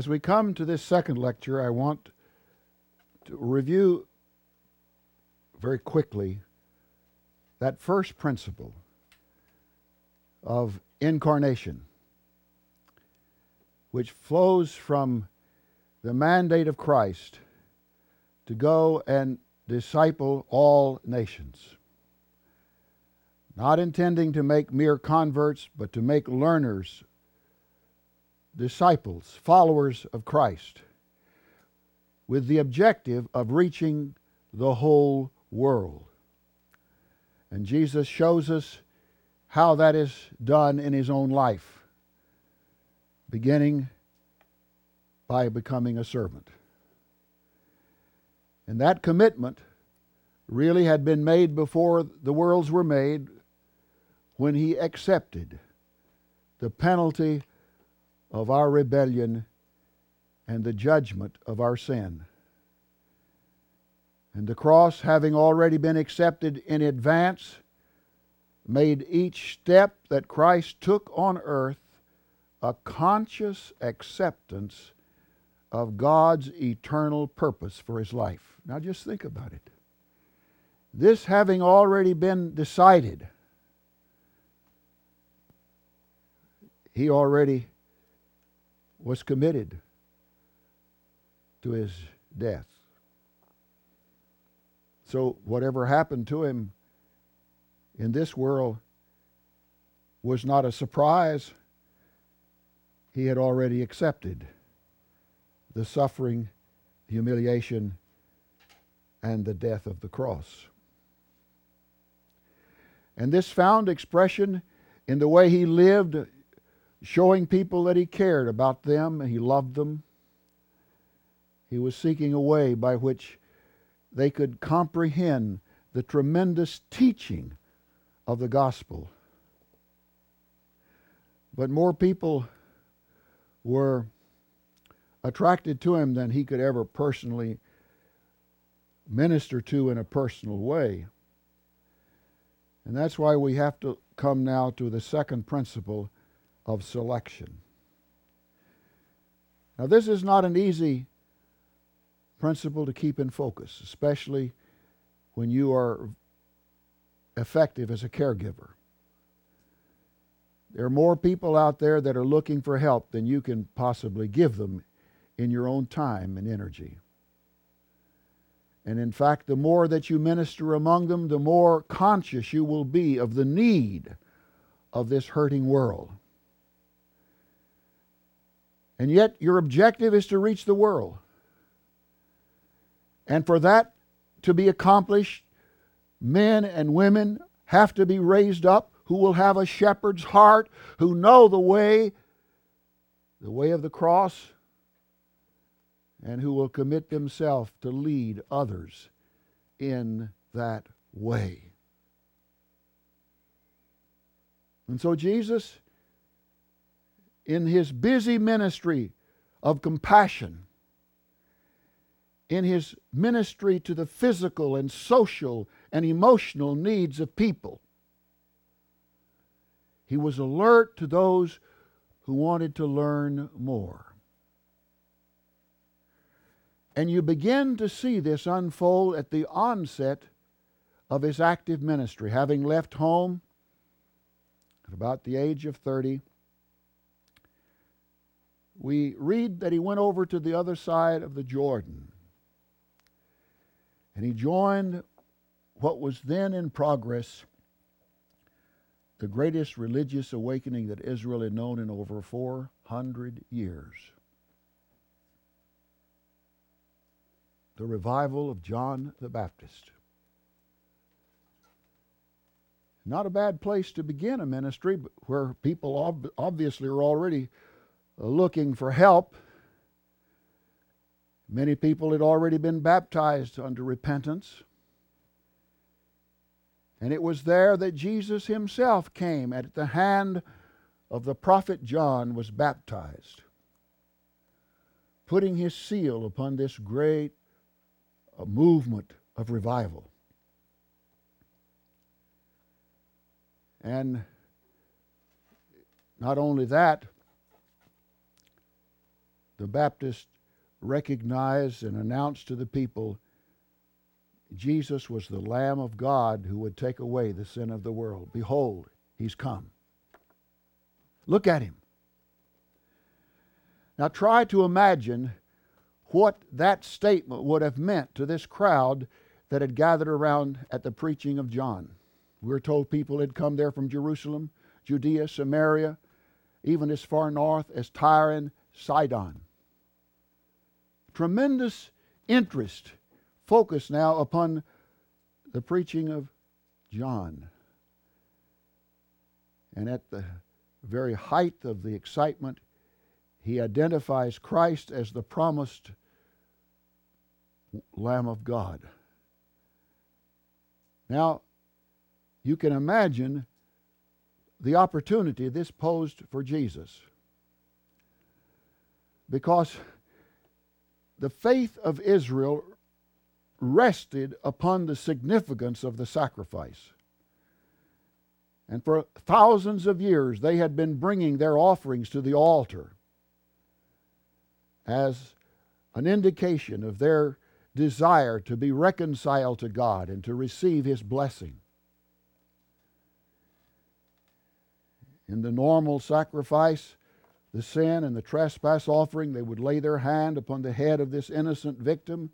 As we come to this second lecture, I want to review very quickly that first principle of incarnation, which flows from the mandate of Christ to go and disciple all nations. Not intending to make mere converts, but to make learners, disciples, followers of Christ, with the objective of reaching the whole world. And Jesus shows us how that is done in his own life, beginning by becoming a servant. And that commitment really had been made before the worlds were made when he accepted the penalty of our rebellion and the judgment of our sin. And the cross, having already been accepted in advance, made each step that Christ took on earth a conscious acceptance of God's eternal purpose for his life. Now just think about it. This having already been decided, he already was committed to his death. So, whatever happened to him in this world was not a surprise. He had already accepted the suffering, the humiliation, and the death of the cross. And this found expression in the way he lived, showing people that he cared about them and he loved them. He was seeking a way by which they could comprehend the tremendous teaching of the gospel. But more people were attracted to him than he could ever personally minister to in a personal way. And that's why we have to come now to the second principle of selection. Now, this is not an easy principle to keep in focus, especially when you are effective as a caregiver. There are more people out there that are looking for help than you can possibly give them in your own time and energy. And in fact, the more that you minister among them, the more conscious you will be of the need of this hurting world. And yet, your objective is to reach the world. And for that to be accomplished, men and women have to be raised up who will have a shepherd's heart, who know the way, the way of the cross, and who will commit themselves to lead others in that way. And so Jesus, in his busy ministry of compassion, in his ministry to the physical and social and emotional needs of people. He was alert to those who wanted to learn more. And you begin to see this unfold at the onset of his active ministry. Having left home at about the age of 30, we read that he went over to the other side of the Jordan and he joined what was then in progress the greatest religious awakening that Israel had known in over 400 years. The revival of John the Baptist. Not a bad place to begin a ministry where people ob- obviously are already looking for help Many people had already been baptized unto repentance. And it was there that Jesus himself came at the hand of the prophet John was baptized, putting his seal upon this great uh, movement of revival. And not only that, the Baptist recognized and announced to the people Jesus was the Lamb of God who would take away the sin of the world. Behold, he's come. Look at him. Now try to imagine what that statement would have meant to this crowd that had gathered around at the preaching of John. We're told people had come there from Jerusalem, Judea, Samaria, even as far north as Tyre and Sidon. Tremendous interest focused now upon the preaching of John. And at the very height of the excitement, he identifies Christ as the promised Lamb of God. Now, you can imagine the opportunity this posed for Jesus. Because the faith of Israel rested upon the significance of the sacrifice. And for thousands of years, they had been bringing their offerings to the altar as an indication of their desire to be reconciled to God and to receive His blessing. In the normal sacrifice, the sin and the trespass offering, they would lay their hand upon the head of this innocent victim.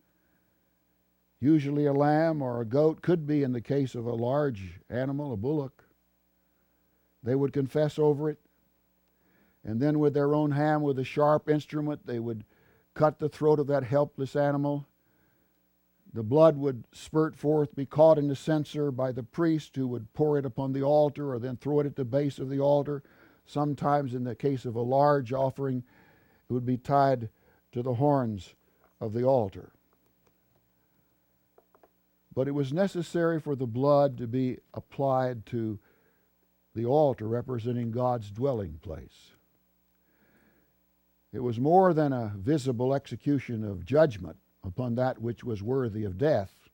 Usually a lamb or a goat, could be in the case of a large animal, a bullock. They would confess over it. And then with their own hand, with a sharp instrument, they would cut the throat of that helpless animal. The blood would spurt forth, be caught in the censer by the priest who would pour it upon the altar or then throw it at the base of the altar. Sometimes, in the case of a large offering, it would be tied to the horns of the altar. But it was necessary for the blood to be applied to the altar representing God's dwelling place. It was more than a visible execution of judgment upon that which was worthy of death.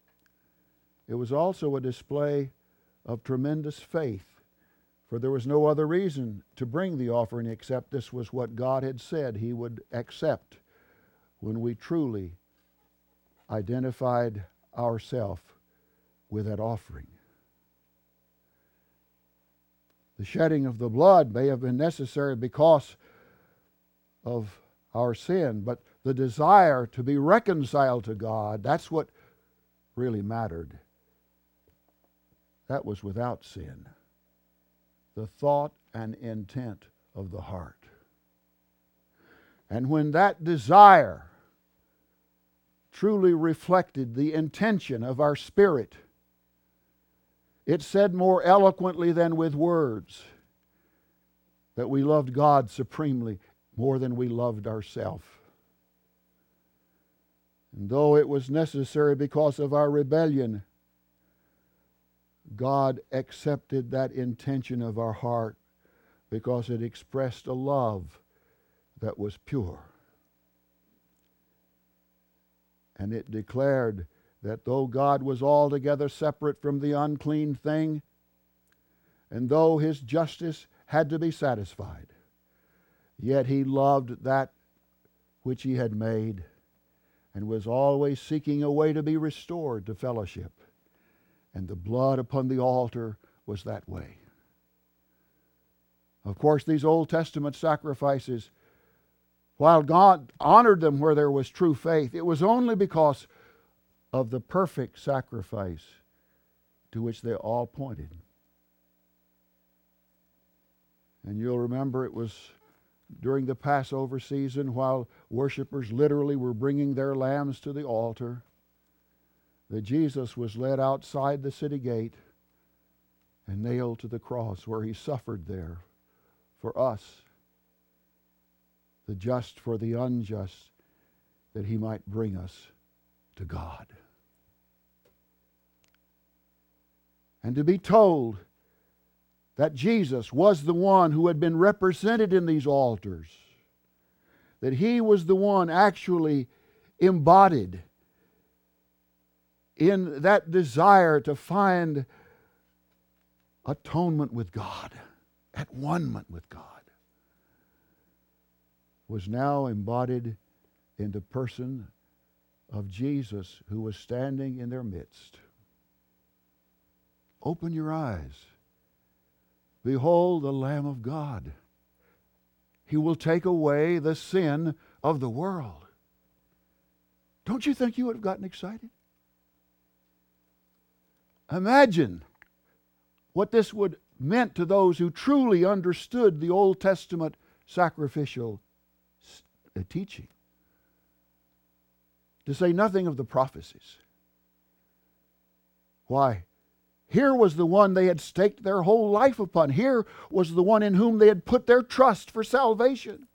It was also a display of tremendous faith, for there was no other reason to bring the offering except this was what God had said He would accept when we truly identified ourselves with that offering. The shedding of the blood may have been necessary because of our sin, but the desire to be reconciled to God, that's what really mattered. That was without sin. The thought and intent of the heart. And when that desire truly reflected the intention of our spirit, it said more eloquently than with words that we loved God supremely more than we loved ourselves. And though it was necessary because of our rebellion, God accepted that intention of our heart because it expressed a love that was pure. And it declared that though God was altogether separate from the unclean thing, and though his justice had to be satisfied, Yet he loved that which he had made and was always seeking a way to be restored to fellowship. And the blood upon the altar was that way. Of course, these Old Testament sacrifices, while God honored them where there was true faith, it was only because of the perfect sacrifice to which they all pointed. And you'll remember it was during the Passover season while worshippers literally were bringing their lambs to the altar that Jesus was led outside the city gate and nailed to the cross where he suffered there for us, the just for the unjust, that he might bring us to God. And to be told that Jesus was the one who had been represented in these altars, that he was the one actually embodied in that desire to find atonement with God, at one with God, was now embodied in the person of Jesus who was standing in their midst. Open your eyes. Behold the Lamb of God. He will take away the sin of the world. Don't you think you would have gotten excited? Imagine what this would meant to those who truly understood the Old Testament sacrificial uh, teaching. To say nothing of the prophecies. Why? Here was the one they had staked their whole life upon. Here was the one in whom they had put their trust for salvation.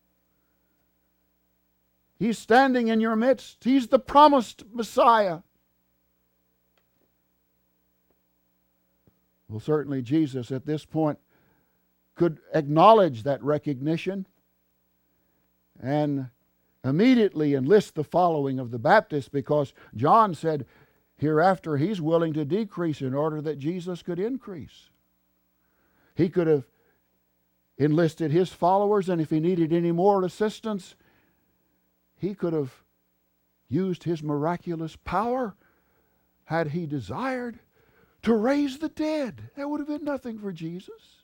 He's standing in your midst. He's the promised Messiah. Well, certainly Jesus at this point could acknowledge that recognition and immediately enlist the following of the Baptist because John said hereafter he's willing to decrease in order that Jesus could increase. He could have enlisted his followers, and if he needed any more assistance, he could have used his miraculous power had he desired to raise the dead. That would have been nothing for Jesus.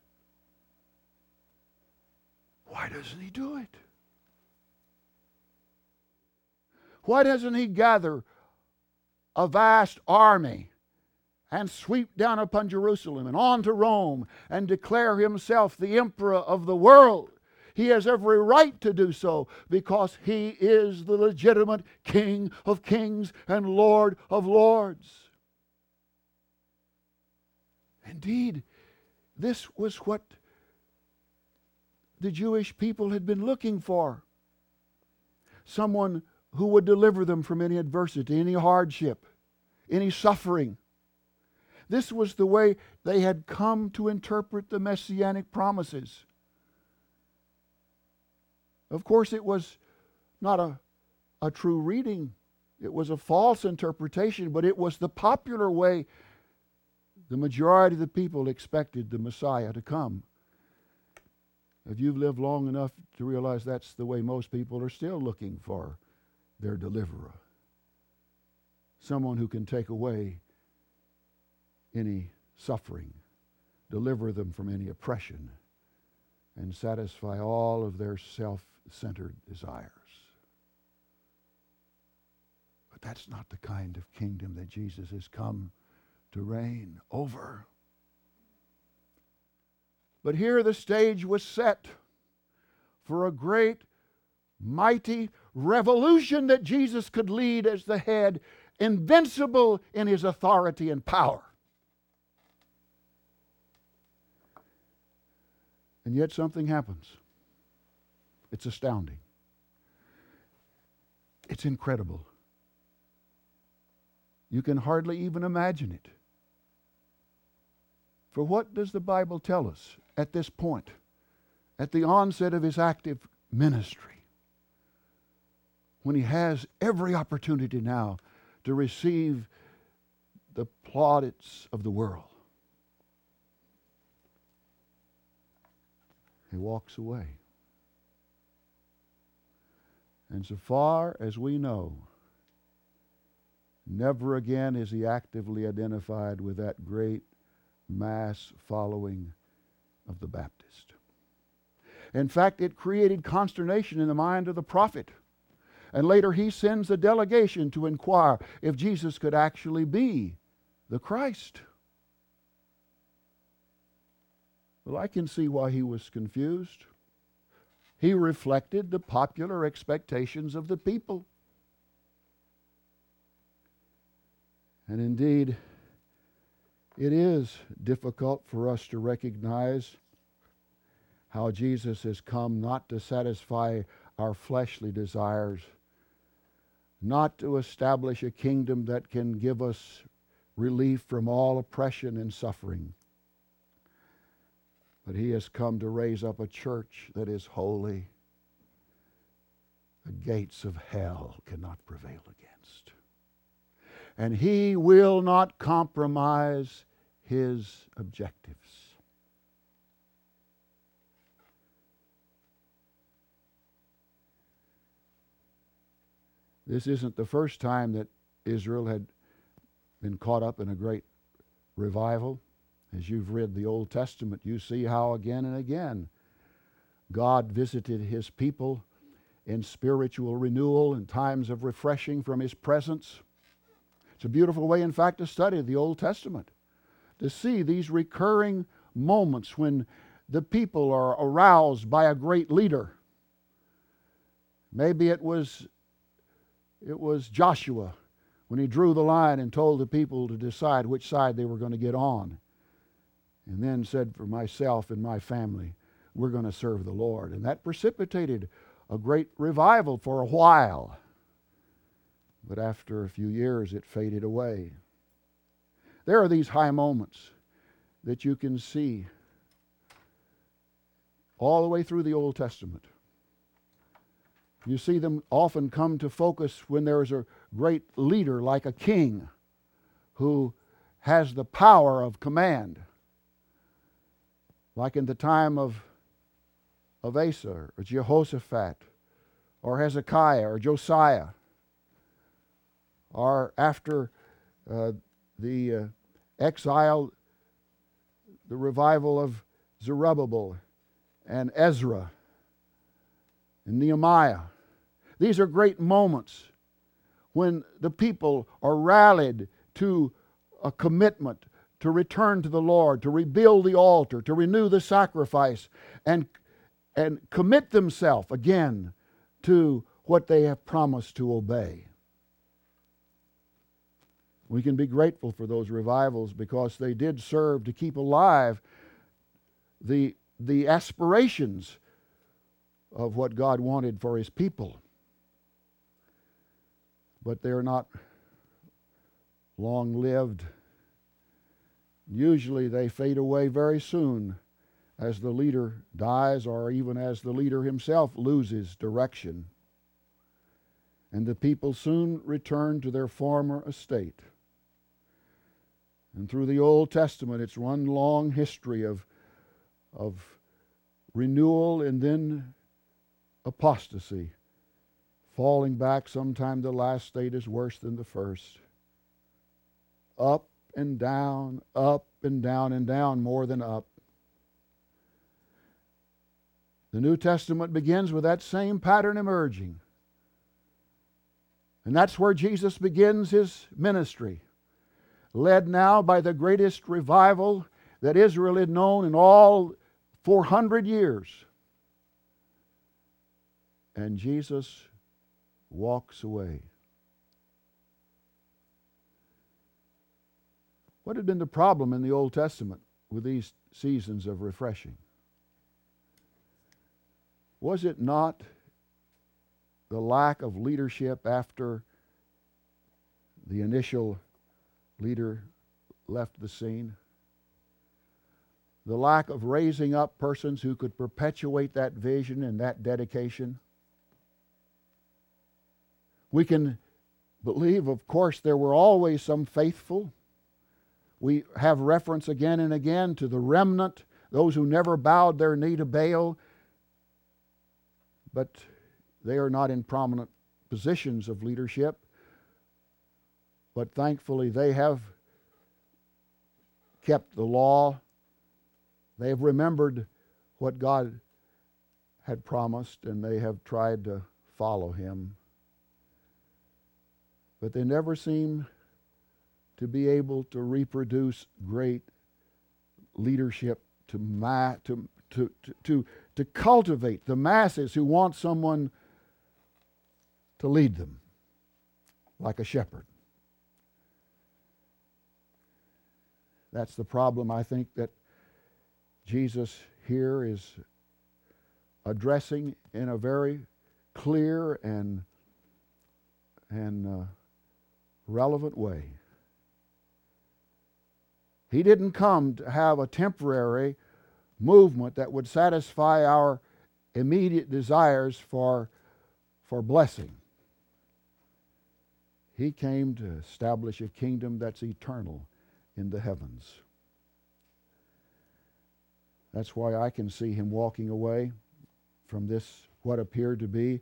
Why doesn't he do it? Why doesn't he gather a vast army and sweep down upon Jerusalem and on to Rome and declare himself the emperor of the world? He has every right to do so because he is the legitimate King of kings and Lord of lords. Indeed, this was what the Jewish people had been looking for someone who would deliver them from any adversity, any hardship, any suffering. This was the way they had come to interpret the messianic promises. Of course, it was not a, a true reading, it was a false interpretation, but it was the popular way the majority of the people expected the Messiah to come. If you've lived long enough to realize that's the way most people are still looking for their deliverer. Someone who can take away any suffering, deliver them from any oppression, and satisfy all of their self centered desires. But that's not the kind of kingdom that Jesus has come to reign over. But here the stage was set for a great, mighty revolution that Jesus could lead as the head, invincible in his authority and power. And yet something happens. It's astounding. It's incredible. You can hardly even imagine it. For what does the Bible tell us at this point, at the onset of his active ministry, when he has every opportunity now to receive the plaudits of the world? He walks away. And so far as we know, never again is he actively identified with that great mass following of the Baptist. In fact, it created consternation in the mind of the prophet. And later he sends a delegation to inquire if Jesus could actually be the Christ. Well, I can see why he was confused. He reflected the popular expectations of the people. And indeed, it is difficult for us to recognize how Jesus has come not to satisfy our fleshly desires, not to establish a kingdom that can give us relief from all oppression and suffering. But he has come to raise up a church that is holy. The gates of hell cannot prevail against and he will not compromise his objectives. This isn't the first time that Israel had been caught up in a great revival. As you've read the Old Testament, you see how again and again God visited his people in spiritual renewal and times of refreshing from his presence. It's a beautiful way, in fact, to study the Old Testament, to see these recurring moments when the people are aroused by a great leader. Maybe it was it was Joshua when he drew the line and told the people to decide which side they were going to get on. And then said, For myself and my family, we're going to serve the Lord. And that precipitated a great revival for a while. But after a few years, it faded away. There are these high moments that you can see all the way through the Old Testament. You see them often come to focus when there is a great leader like a king who has the power of command. Like in the time of, of Asa or Jehoshaphat or Hezekiah or Josiah or after uh, the uh, exile, the revival of Zerubbabel and Ezra and Nehemiah. These are great moments when the people are rallied to a commitment to return to the Lord, to rebuild the altar, to renew the sacrifice, and, and commit themselves again to what they have promised to obey. We can be grateful for those revivals because they did serve to keep alive the, the aspirations of what God wanted for His people. But they're not long lived. Usually they fade away very soon as the leader dies or even as the leader himself loses direction. And the people soon return to their former estate. And through the Old Testament, it's one long history of, of renewal and then apostasy. Falling back, sometime the last state is worse than the first. Up and down, up and down and down, more than up. The New Testament begins with that same pattern emerging. And that's where Jesus begins his ministry, led now by the greatest revival that Israel had known in all 400 years. And Jesus walks away. What had been the problem in the Old Testament with these seasons of refreshing? Was it not the lack of leadership after the initial leader left the scene? The lack of raising up persons who could perpetuate that vision and that dedication? We can believe, of course, there were always some faithful. We have reference again and again to the remnant, those who never bowed their knee to Baal, but they are not in prominent positions of leadership. But thankfully, they have kept the law. They have remembered what God had promised, and they have tried to follow Him but they never seem to be able to reproduce great leadership to, ma- to, to, to, to, to cultivate the masses who want someone to lead them like a shepherd. That's the problem I think that Jesus here is addressing in a very clear and and uh, relevant way. He didn't come to have a temporary movement that would satisfy our immediate desires for, for blessing. He came to establish a kingdom that's eternal in the heavens. That's why I can see him walking away from this, what appeared to be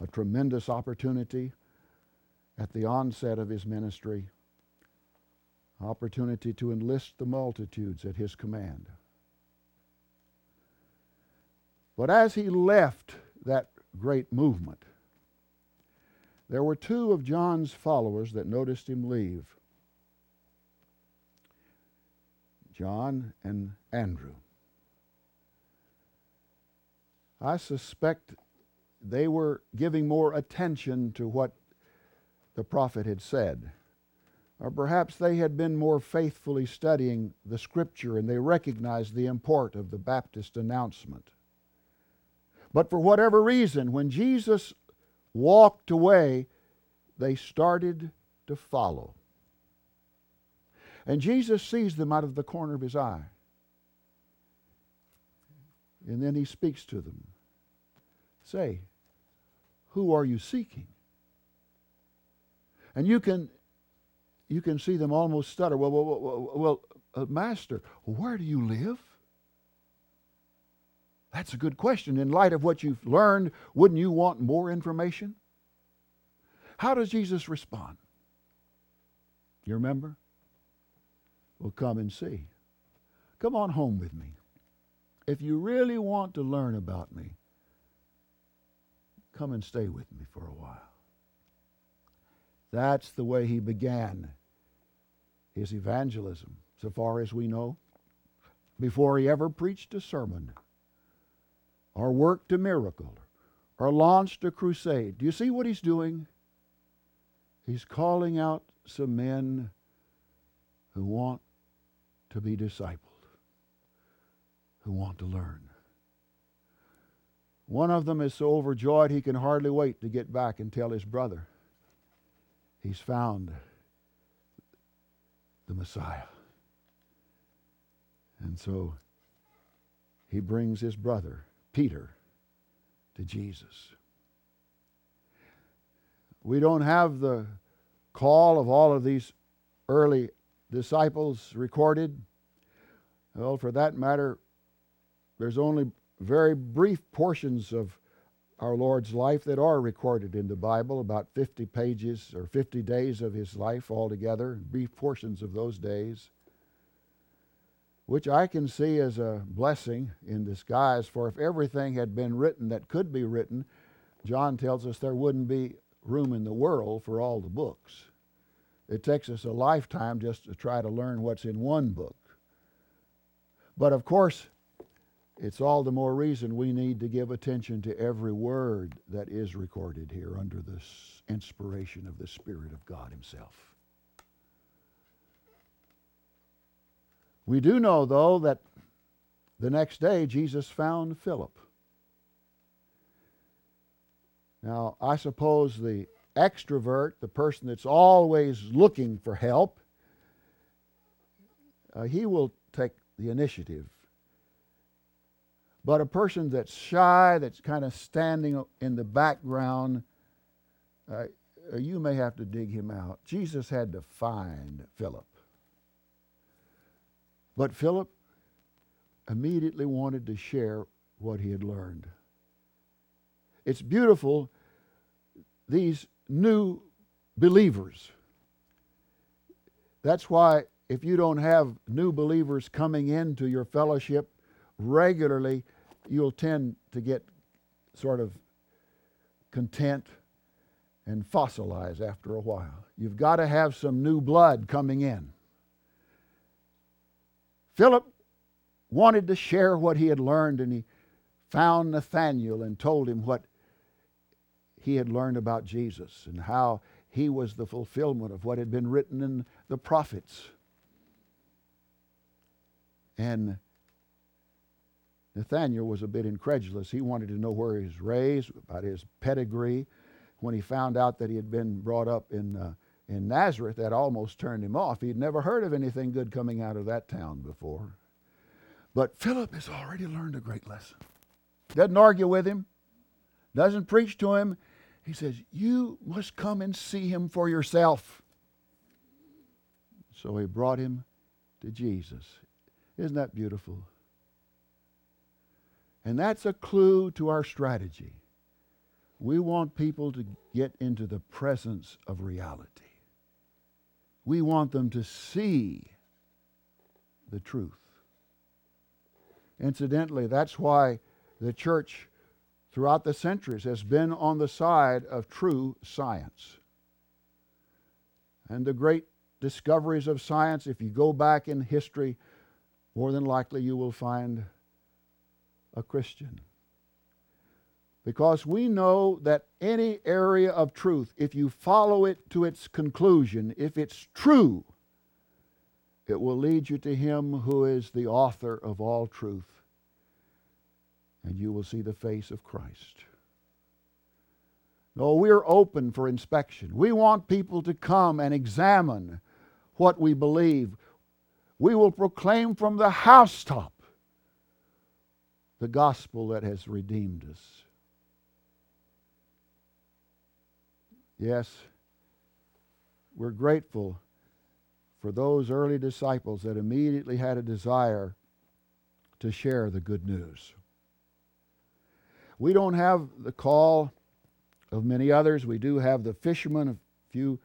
a tremendous opportunity at the onset of his ministry, opportunity to enlist the multitudes at his command. But as he left that great movement, there were two of John's followers that noticed him leave John and Andrew. I suspect they were giving more attention to what the prophet had said. Or perhaps they had been more faithfully studying the scripture and they recognized the import of the Baptist announcement. But for whatever reason, when Jesus walked away, they started to follow. And Jesus sees them out of the corner of his eye. And then he speaks to them. Say, who are you seeking? And you can, you can see them almost stutter. Well, well, well, well uh, Master, where do you live? That's a good question. In light of what you've learned, wouldn't you want more information? How does Jesus respond? You remember? Well, come and see. Come on home with me. If you really want to learn about me, come and stay with me for a while. That's the way he began his evangelism, so far as we know, before he ever preached a sermon or worked a miracle or launched a crusade. Do you see what he's doing? He's calling out some men who want to be discipled, who want to learn. One of them is so overjoyed he can hardly wait to get back and tell his brother he's found the Messiah. And so he brings his brother, Peter, to Jesus. We don't have the call of all of these early disciples recorded. Well, for that matter, there's only very brief portions of our Lord's life that are recorded in the Bible, about 50 pages or 50 days of his life altogether, brief portions of those days, which I can see as a blessing in disguise. For if everything had been written that could be written, John tells us there wouldn't be room in the world for all the books. It takes us a lifetime just to try to learn what's in one book. But of course, it's all the more reason we need to give attention to every word that is recorded here under the inspiration of the Spirit of God Himself. We do know, though, that the next day Jesus found Philip. Now, I suppose the extrovert, the person that's always looking for help, uh, he will take the initiative but a person that's shy, that's kind of standing in the background, uh, uh, you may have to dig him out. Jesus had to find Philip. But Philip immediately wanted to share what he had learned. It's beautiful, these new believers. That's why if you don't have new believers coming into your fellowship, regularly, you'll tend to get sort of content and fossilize after a while. You've got to have some new blood coming in. Philip wanted to share what he had learned, and he found Nathanael and told him what he had learned about Jesus and how he was the fulfillment of what had been written in the prophets. And Nathaniel was a bit incredulous. He wanted to know where he was raised, about his pedigree. When he found out that he had been brought up in, uh, in Nazareth, that almost turned him off. He'd never heard of anything good coming out of that town before. But Philip has already learned a great lesson. Doesn't argue with him, doesn't preach to him. He says, You must come and see him for yourself. So he brought him to Jesus. Isn't that beautiful? And that's a clue to our strategy. We want people to get into the presence of reality. We want them to see the truth. Incidentally, that's why the church throughout the centuries has been on the side of true science. And the great discoveries of science, if you go back in history, more than likely you will find a Christian. Because we know that any area of truth, if you follow it to its conclusion, if it's true, it will lead you to Him who is the author of all truth. And you will see the face of Christ. No, we're open for inspection. We want people to come and examine what we believe. We will proclaim from the housetop the gospel that has redeemed us. Yes, we're grateful for those early disciples that immediately had a desire to share the good news. We don't have the call of many others. We do have the fishermen a few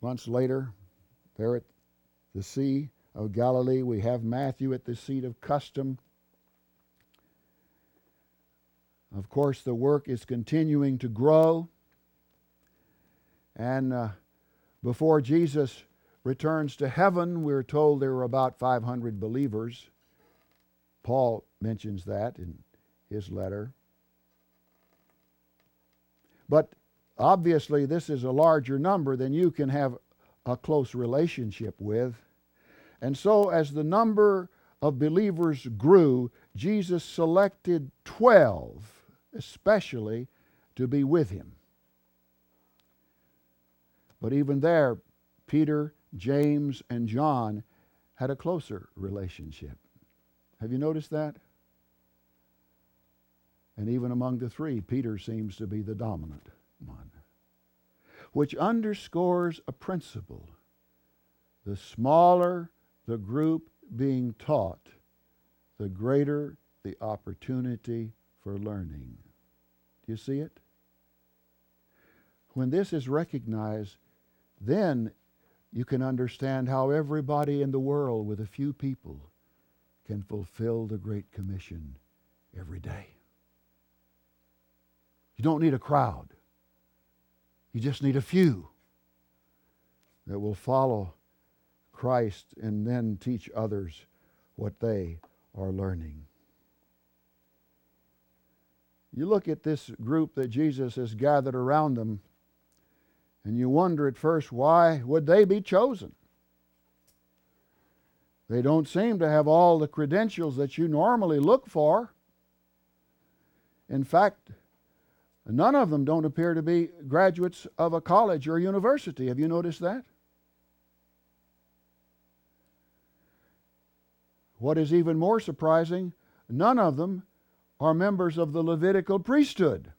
months later there at the Sea of Galilee. We have Matthew at the seat of custom. Of course, the work is continuing to grow. And uh, before Jesus returns to heaven, we're told there were about 500 believers. Paul mentions that in his letter. But obviously, this is a larger number than you can have a close relationship with. And so, as the number of believers grew, Jesus selected 12 especially to be with him. But even there, Peter, James, and John had a closer relationship. Have you noticed that? And even among the three, Peter seems to be the dominant one, which underscores a principle. The smaller the group being taught, the greater the opportunity for learning. Do you see it? When this is recognized, then you can understand how everybody in the world, with a few people, can fulfill the Great Commission every day. You don't need a crowd. You just need a few that will follow Christ and then teach others what they are learning. You look at this group that Jesus has gathered around them, and you wonder at first why would they be chosen? They don't seem to have all the credentials that you normally look for. In fact, none of them don't appear to be graduates of a college or university. Have you noticed that? What is even more surprising, none of them are members of the Levitical priesthood.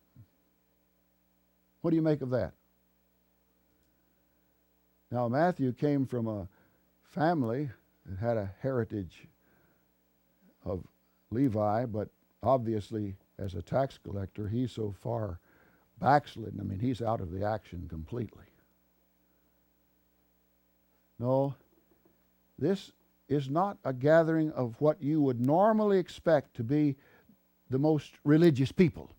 What do you make of that? Now, Matthew came from a family that had a heritage of Levi, but obviously, as a tax collector, he's so far backslidden. I mean, he's out of the action completely. No, this is not a gathering of what you would normally expect to be the most religious people.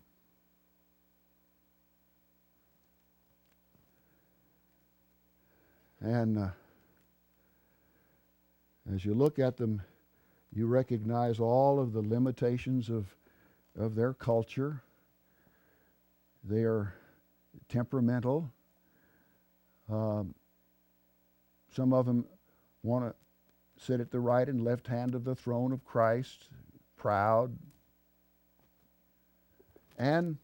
And uh, as you look at them, you recognize all of the limitations of, of their culture. They are temperamental. Um, some of them want to sit at the right and left hand of the throne of Christ, proud, and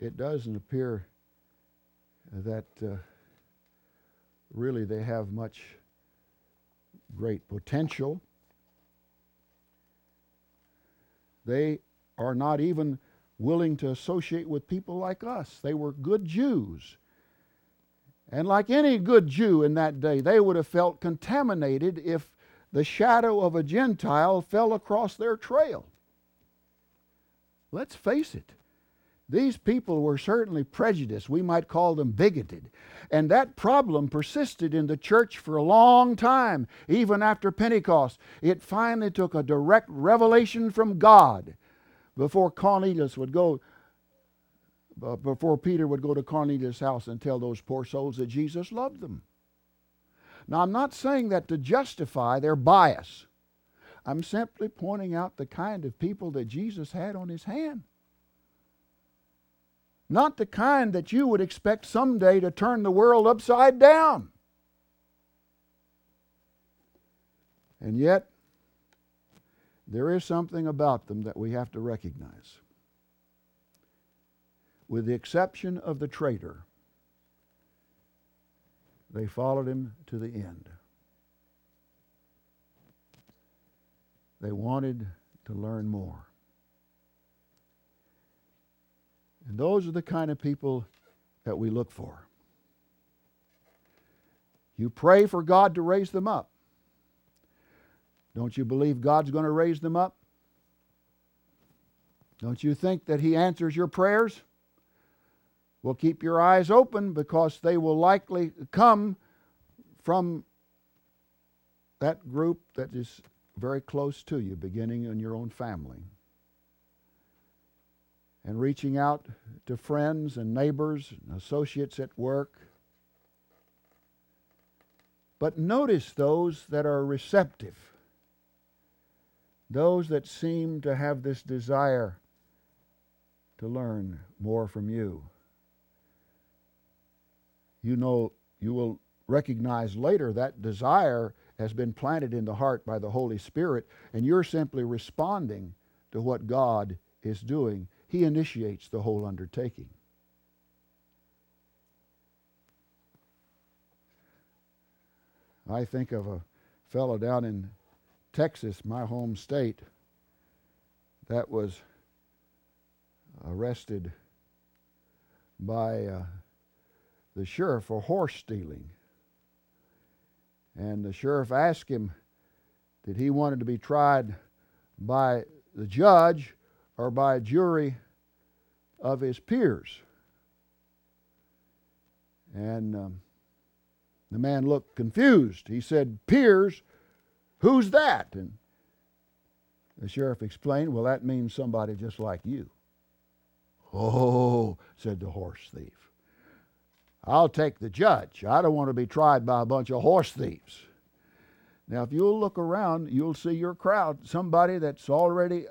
it doesn't appear that uh, really they have much great potential. They are not even willing to associate with people like us. They were good Jews. And like any good Jew in that day, they would have felt contaminated if the shadow of a Gentile fell across their trail. Let's face it. These people were certainly prejudiced. We might call them bigoted. And that problem persisted in the church for a long time, even after Pentecost. It finally took a direct revelation from God before Cornelius would go, uh, before Peter would go to Cornelius' house and tell those poor souls that Jesus loved them. Now, I'm not saying that to justify their bias. I'm simply pointing out the kind of people that Jesus had on his hand. Not the kind that you would expect someday to turn the world upside down. And yet, there is something about them that we have to recognize. With the exception of the traitor, they followed him to the end. They wanted to learn more. And those are the kind of people that we look for. You pray for God to raise them up. Don't you believe God's going to raise them up? Don't you think that He answers your prayers? Well, keep your eyes open because they will likely come from that group that is very close to you, beginning in your own family. And reaching out to friends and neighbors and associates at work. But notice those that are receptive, those that seem to have this desire to learn more from you. You know, you will recognize later that desire has been planted in the heart by the Holy Spirit, and you're simply responding to what God is doing. He initiates the whole undertaking. I think of a fellow down in Texas, my home state, that was arrested by uh, the sheriff for horse stealing. And the sheriff asked him, did he wanted to be tried by the judge or by a jury of his peers? And um, the man looked confused. He said, Peers, who's that? And the sheriff explained, Well, that means somebody just like you. Oh, said the horse thief. I'll take the judge. I don't want to be tried by a bunch of horse thieves. Now, if you'll look around, you'll see your crowd, somebody that's already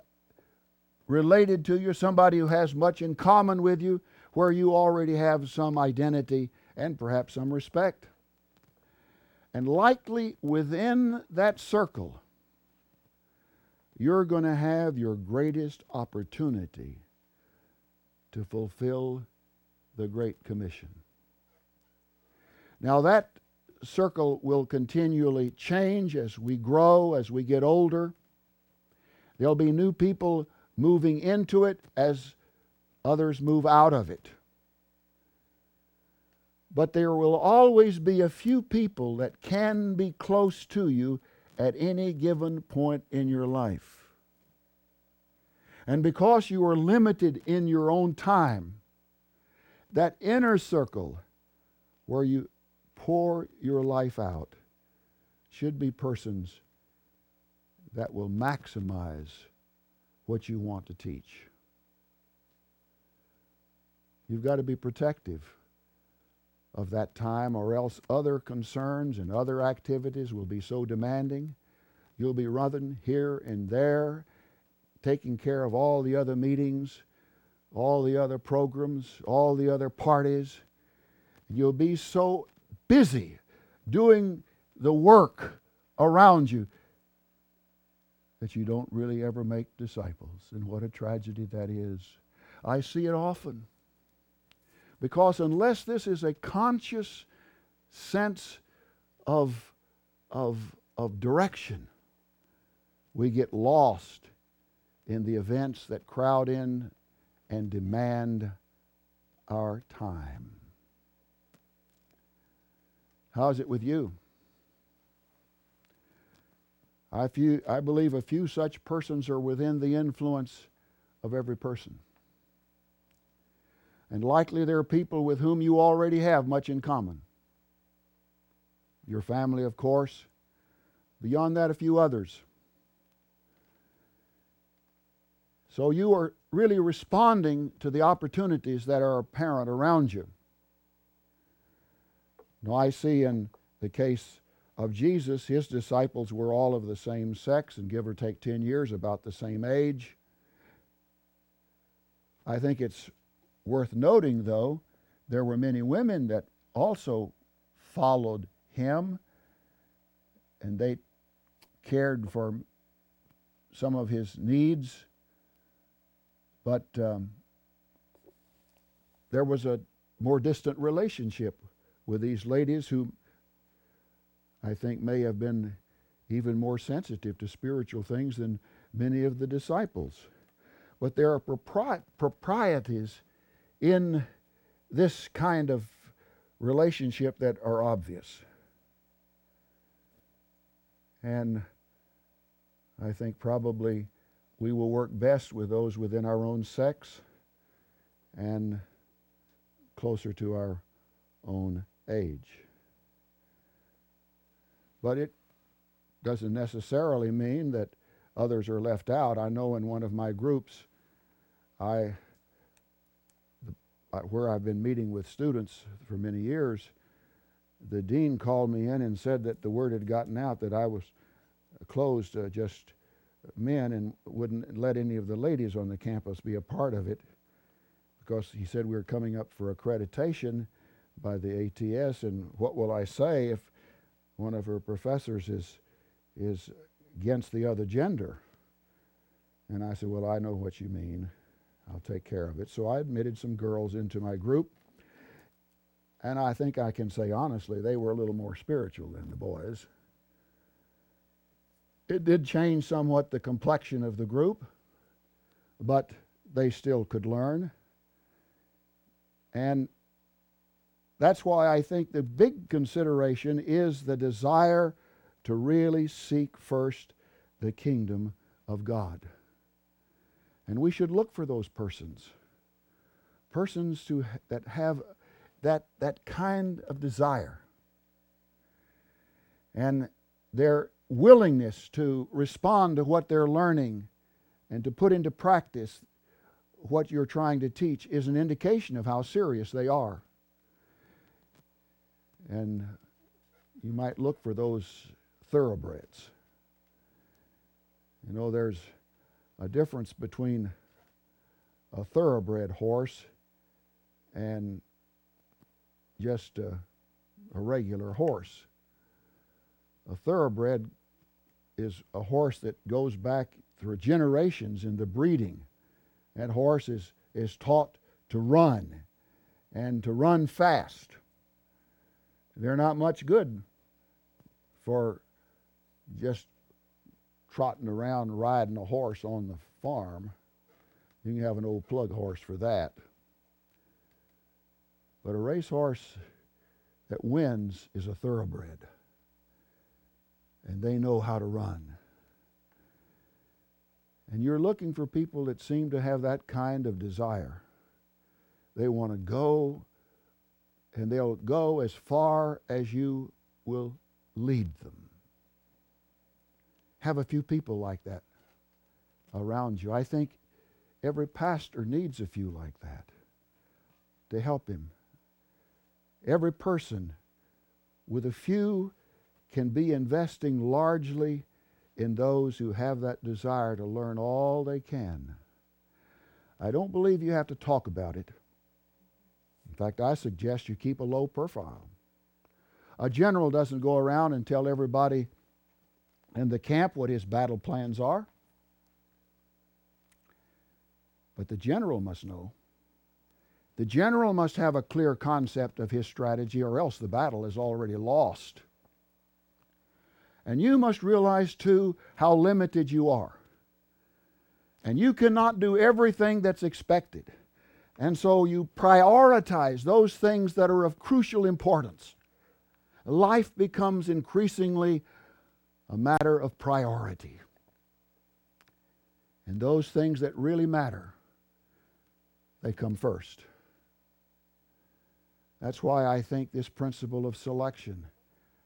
related to you, somebody who has much in common with you, where you already have some identity and perhaps some respect. And likely within that circle, you're going to have your greatest opportunity to fulfill the Great Commission. Now, that circle will continually change as we grow, as we get older. There'll be new people moving into it as others move out of it. But there will always be a few people that can be close to you at any given point in your life. And because you are limited in your own time, that inner circle where you pour your life out should be persons that will maximize what you want to teach. You've got to be protective of that time, or else other concerns and other activities will be so demanding. You'll be running here and there, taking care of all the other meetings, all the other programs, all the other parties. You'll be so busy doing the work around you that you don't really ever make disciples. And what a tragedy that is. I see it often. Because unless this is a conscious sense of, of, of direction, we get lost in the events that crowd in and demand our time. How's it with you? I, few, I believe a few such persons are within the influence of every person. And likely there are people with whom you already have much in common. Your family, of course. Beyond that, a few others. So you are really responding to the opportunities that are apparent around you. Now, I see in the case of Jesus, his disciples were all of the same sex and give or take 10 years, about the same age. I think it's worth noting, though, there were many women that also followed him and they cared for some of his needs. But um, there was a more distant relationship with these ladies who I think may have been even more sensitive to spiritual things than many of the disciples. But there are propri- proprieties in this kind of relationship that are obvious. And I think probably we will work best with those within our own sex and closer to our own age. But it doesn't necessarily mean that others are left out. I know in one of my groups, I, where I've been meeting with students for many years, the dean called me in and said that the word had gotten out that I was closed uh, just men and wouldn't let any of the ladies on the campus be a part of it because he said we were coming up for accreditation by the ATS and what will I say if one of her professors is is against the other gender. And I said, Well, I know what you mean. I'll take care of it. So I admitted some girls into my group. And I think I can say honestly, they were a little more spiritual than the boys. It did change somewhat the complexion of the group, but they still could learn. And that's why I think the big consideration is the desire to really seek first the kingdom of God. And we should look for those persons. Persons to, that have that, that kind of desire. And their willingness to respond to what they're learning and to put into practice what you're trying to teach is an indication of how serious they are. And you might look for those thoroughbreds. You know, there's a difference between a thoroughbred horse and just a, a regular horse. A thoroughbred is a horse that goes back through generations in the breeding. That horse is, is taught to run and to run fast. They're not much good for just trotting around riding a horse on the farm. You can have an old plug horse for that. But a racehorse that wins is a thoroughbred. And they know how to run. And you're looking for people that seem to have that kind of desire. They want to go, and they'll go as far as you will lead them have a few people like that around you. I think every pastor needs a few like that to help him. Every person with a few can be investing largely in those who have that desire to learn all they can. I don't believe you have to talk about it. Fact, I suggest you keep a low profile. A general doesn't go around and tell everybody in the camp what his battle plans are. But the general must know. The general must have a clear concept of his strategy, or else the battle is already lost. And you must realize, too, how limited you are. And you cannot do everything that's expected. And so you prioritize those things that are of crucial importance. Life becomes increasingly a matter of priority. And those things that really matter, they come first. That's why I think this principle of selection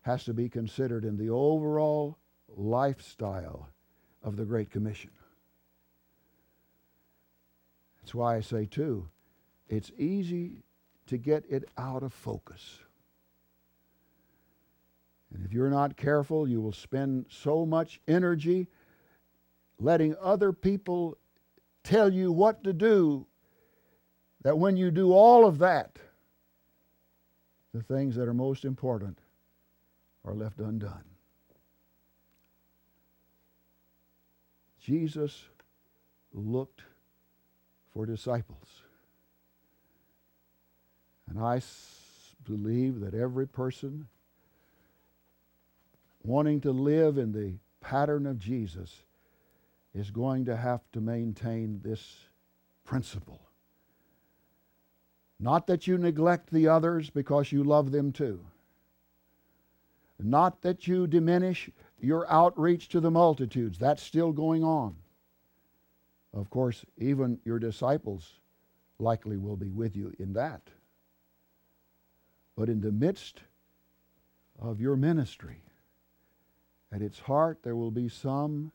has to be considered in the overall lifestyle of the Great Commission. That's why I say, too, it's easy to get it out of focus. And if you're not careful, you will spend so much energy letting other people tell you what to do that when you do all of that, the things that are most important are left undone. Jesus looked for disciples. And I believe that every person wanting to live in the pattern of Jesus is going to have to maintain this principle. Not that you neglect the others because you love them too. Not that you diminish your outreach to the multitudes. That's still going on. Of course, even your disciples likely will be with you in that. But in the midst of your ministry, at its heart, there will be some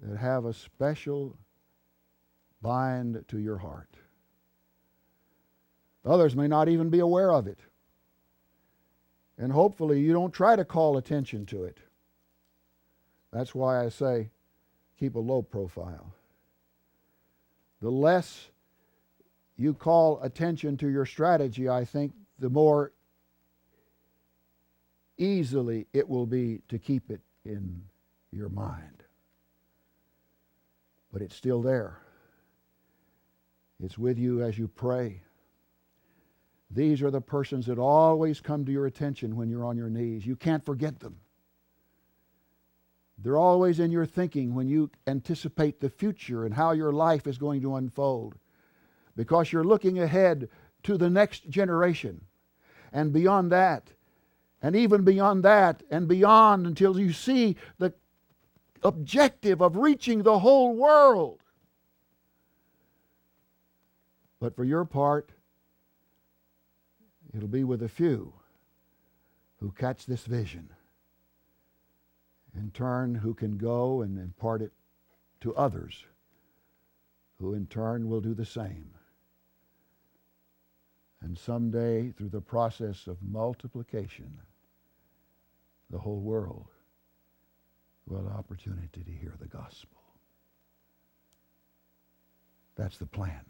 that have a special bind to your heart. Others may not even be aware of it. And hopefully, you don't try to call attention to it. That's why I say keep a low profile. The less you call attention to your strategy, I think, the more easily it will be to keep it in your mind. But it's still there. It's with you as you pray. These are the persons that always come to your attention when you're on your knees. You can't forget them. They're always in your thinking when you anticipate the future and how your life is going to unfold because you're looking ahead to the next generation and beyond that and even beyond that and beyond until you see the objective of reaching the whole world. But for your part, it'll be with a few who catch this vision. In turn, who can go and impart it to others, who in turn will do the same. And someday, through the process of multiplication, the whole world will have opportunity to hear the gospel. That's the plan.